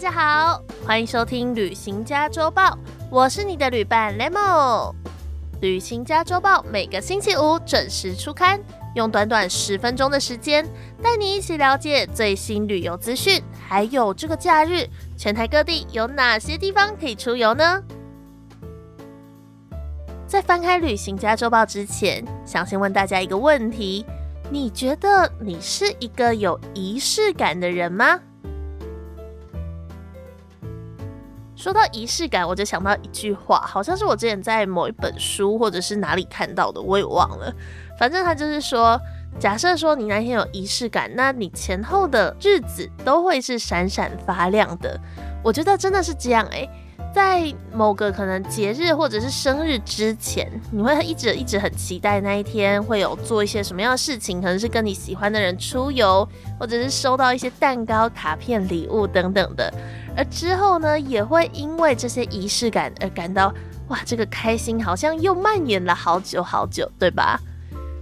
大家好，欢迎收听《旅行家周报》，我是你的旅伴 Lemo。《旅行家周报》每个星期五准时出刊，用短短十分钟的时间，带你一起了解最新旅游资讯，还有这个假日全台各地有哪些地方可以出游呢？在翻开《旅行家周报》之前，想先问大家一个问题：你觉得你是一个有仪式感的人吗？说到仪式感，我就想到一句话，好像是我之前在某一本书或者是哪里看到的，我也忘了。反正他就是说，假设说你那天有仪式感，那你前后的日子都会是闪闪发亮的。我觉得真的是这样诶。在某个可能节日或者是生日之前，你会一直一直很期待那一天会有做一些什么样的事情，可能是跟你喜欢的人出游，或者是收到一些蛋糕、卡片、礼物等等的。而之后呢，也会因为这些仪式感而感到哇，这个开心好像又蔓延了好久好久，对吧？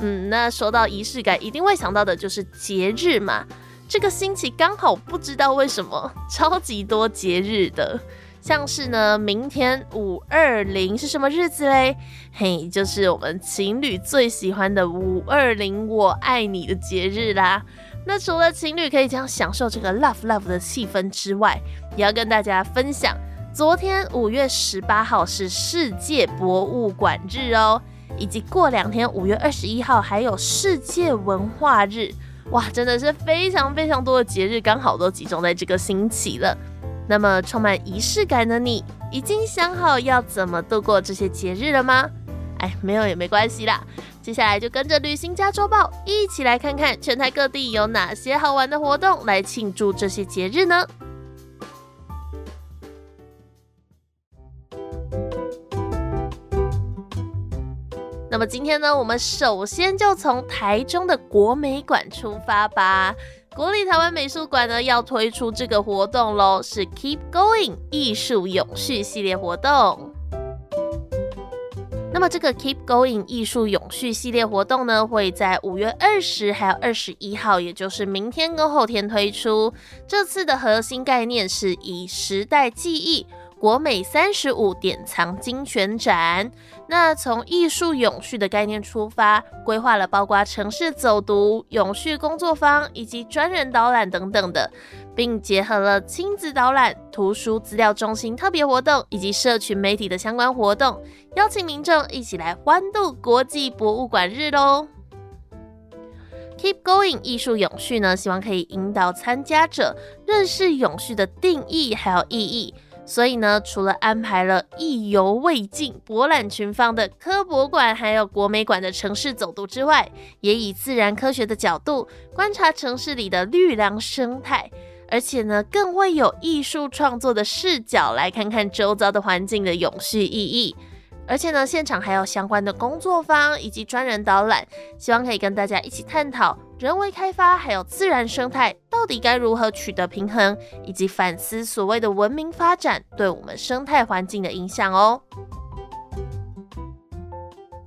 嗯，那说到仪式感，一定会想到的就是节日嘛。这个星期刚好不知道为什么超级多节日的。像是呢，明天五二零是什么日子嘞？嘿，就是我们情侣最喜欢的五二零我爱你的节日啦。那除了情侣可以这样享受这个 love love 的气氛之外，也要跟大家分享，昨天五月十八号是世界博物馆日哦，以及过两天五月二十一号还有世界文化日。哇，真的是非常非常多的节日，刚好都集中在这个星期了。那么充满仪式感的你，已经想好要怎么度过这些节日了吗？哎，没有也没关系啦。接下来就跟着旅行家周报一起来看看全台各地有哪些好玩的活动来庆祝这些节日呢？那么今天呢，我们首先就从台中的国美馆出发吧。国立台湾美术馆呢要推出这个活动喽，是 Keep Going 艺术永续系列活动。那么这个 Keep Going 艺术永续系列活动呢，会在五月二十还有二十一号，也就是明天跟后天推出。这次的核心概念是以时代记忆。国美三十五典藏精选展，那从艺术永续的概念出发，规划了包括城市走读、永续工作坊以及专人导览等等的，并结合了亲子导览、图书资料中心特别活动以及社群媒体的相关活动，邀请民众一起来欢度国际博物馆日喽！Keep Going 艺术永续呢，希望可以引导参加者认识永续的定义还有意义。所以呢，除了安排了意犹未尽、博览群芳的科博馆，还有国美馆的城市走读之外，也以自然科学的角度观察城市里的绿廊生态，而且呢，更会有艺术创作的视角来看看周遭的环境的永续意义。而且呢，现场还有相关的工作方以及专人导览，希望可以跟大家一起探讨人为开发还有自然生态到底该如何取得平衡，以及反思所谓的文明发展对我们生态环境的影响哦。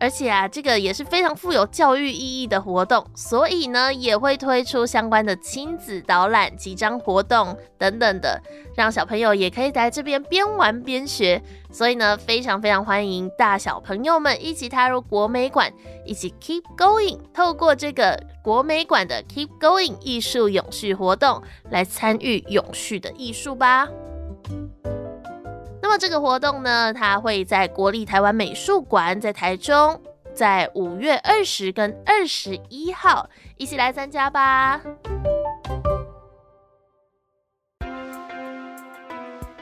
而且啊，这个也是非常富有教育意义的活动，所以呢，也会推出相关的亲子导览、集章活动等等的，让小朋友也可以在这边边玩边学。所以呢，非常非常欢迎大小朋友们一起踏入国美馆，一起 keep going，透过这个国美馆的 keep going 艺术永续活动来参与永续的艺术吧。么这个活动呢，它会在国立台湾美术馆，在台中，在五月二十跟二十一号一起来参加吧。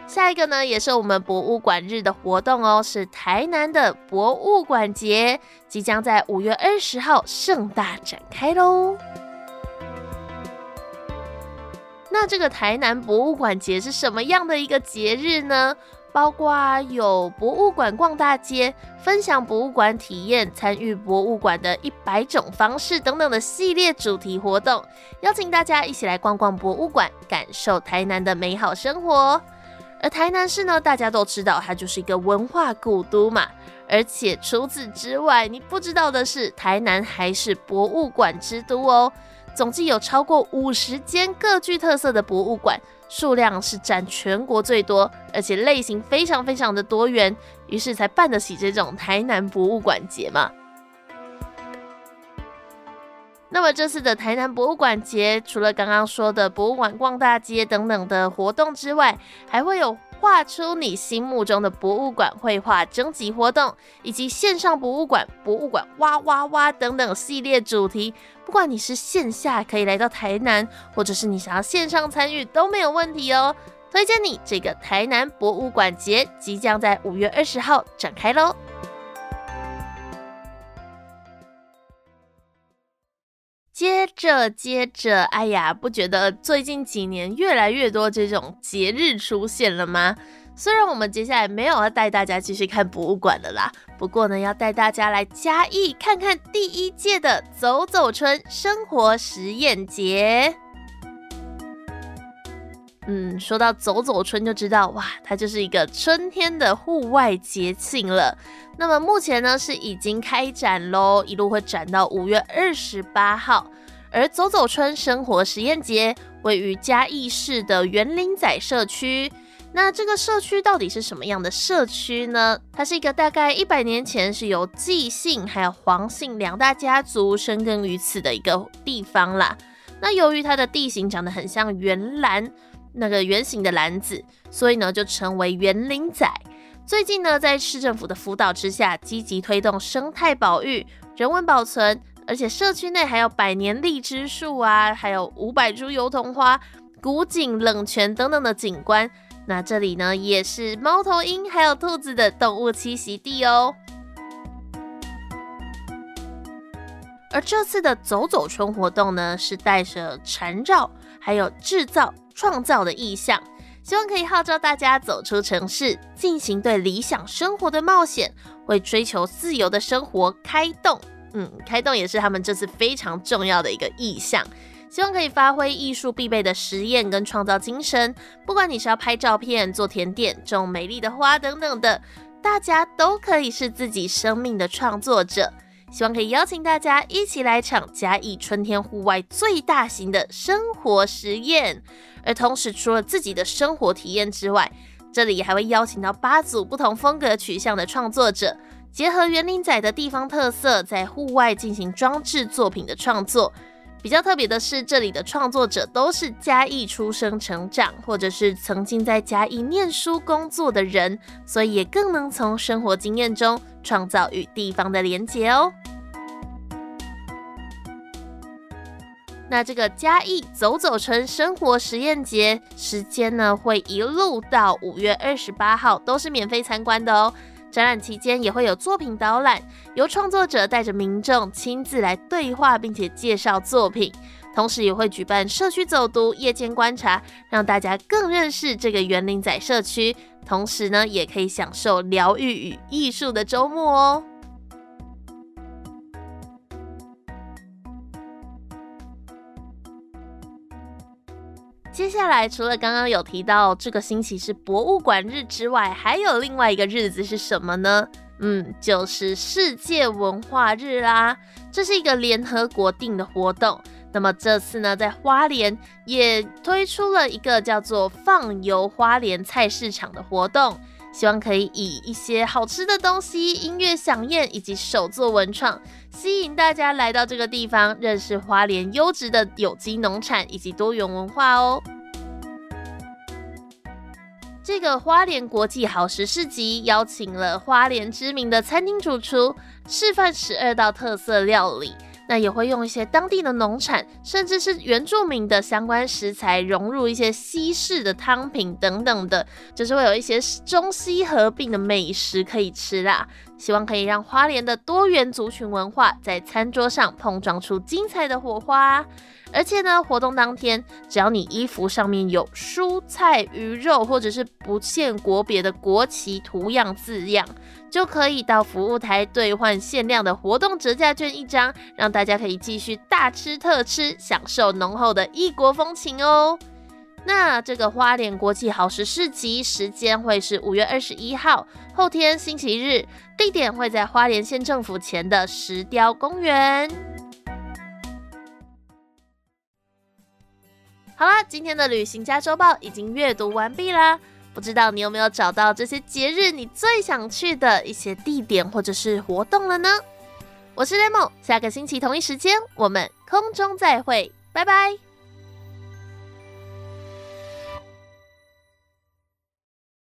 下一个呢，也是我们博物馆日的活动哦，是台南的博物馆节，即将在五月二十号盛大展开喽。那这个台南博物馆节是什么样的一个节日呢？包括有博物馆逛大街、分享博物馆体验、参与博物馆的一百种方式等等的系列主题活动，邀请大家一起来逛逛博物馆，感受台南的美好生活。而台南市呢，大家都知道它就是一个文化古都嘛。而且除此之外，你不知道的是，台南还是博物馆之都哦。总计有超过五十间各具特色的博物馆，数量是占全国最多，而且类型非常非常的多元，于是才办得起这种台南博物馆节嘛。那么这次的台南博物馆节，除了刚刚说的博物馆逛大街等等的活动之外，还会有画出你心目中的博物馆绘画征集活动，以及线上博物馆、博物馆哇哇哇等等系列主题。不管你是线下可以来到台南，或者是你想要线上参与都没有问题哦。推荐你这个台南博物馆节即将在五月二十号展开喽。接着，接着，哎呀，不觉得最近几年越来越多这种节日出现了吗？虽然我们接下来没有要带大家继续看博物馆的啦，不过呢，要带大家来嘉义看看第一届的走走春生活实验节。嗯，说到走走春，就知道哇，它就是一个春天的户外节庆了。那么目前呢是已经开展喽，一路会展到五月二十八号。而走走春生活实验节位于嘉义市的园林仔社区。那这个社区到底是什么样的社区呢？它是一个大概一百年前是由季姓还有黄姓两大家族生根于此的一个地方啦。那由于它的地形长得很像圆篮，那个圆形的篮子，所以呢就成为园林仔。最近呢，在市政府的辅导之下，积极推动生态保育、人文保存，而且社区内还有百年荔枝树啊，还有五百株油桐花、古井冷泉等等的景观。那这里呢，也是猫头鹰还有兔子的动物栖息地哦。而这次的走走春活动呢，是带着缠绕还有制造创造的意象。希望可以号召大家走出城市，进行对理想生活的冒险，为追求自由的生活开动。嗯，开动也是他们这次非常重要的一个意向。希望可以发挥艺术必备的实验跟创造精神。不管你是要拍照片、做甜点、种美丽的花等等的，大家都可以是自己生命的创作者。希望可以邀请大家一起来场嘉义春天户外最大型的生活实验。而同时，除了自己的生活体验之外，这里还会邀请到八组不同风格取向的创作者，结合园林仔的地方特色，在户外进行装置作品的创作。比较特别的是，这里的创作者都是嘉义出生、成长，或者是曾经在嘉义念书、工作的人，所以也更能从生活经验中创造与地方的连结哦。那这个嘉义走走春生活实验节时间呢，会一路到五月二十八号，都是免费参观的哦。展览期间也会有作品导览，由创作者带着民众亲自来对话，并且介绍作品，同时也会举办社区走读、夜间观察，让大家更认识这个园林仔社区。同时呢，也可以享受疗愈与艺术的周末哦。接下来，除了刚刚有提到这个星期是博物馆日之外，还有另外一个日子是什么呢？嗯，就是世界文化日啦。这是一个联合国定的活动。那么这次呢，在花莲也推出了一个叫做“放油花莲菜市场”的活动，希望可以以一些好吃的东西、音乐响宴以及手作文创，吸引大家来到这个地方，认识花莲优质的有机农产以及多元文化哦。这个花莲国际好食市集邀请了花莲知名的餐厅主厨示范十二道特色料理，那也会用一些当地的农产，甚至是原住民的相关食材，融入一些西式的汤品等等的，就是会有一些中西合并的美食可以吃啦。希望可以让花莲的多元族群文化在餐桌上碰撞出精彩的火花。而且呢，活动当天，只要你衣服上面有蔬菜、鱼肉，或者是不限国别的国旗图样字样，就可以到服务台兑换限量的活动折价券一张，让大家可以继续大吃特吃，享受浓厚的异国风情哦。那这个花莲国际好食市集时间会是五月二十一号，后天星期日，地点会在花莲县政府前的石雕公园。好啦，今天的旅行家周报已经阅读完毕啦。不知道你有没有找到这些节日你最想去的一些地点或者是活动了呢？我是 Lemon，下个星期同一时间我们空中再会，拜拜。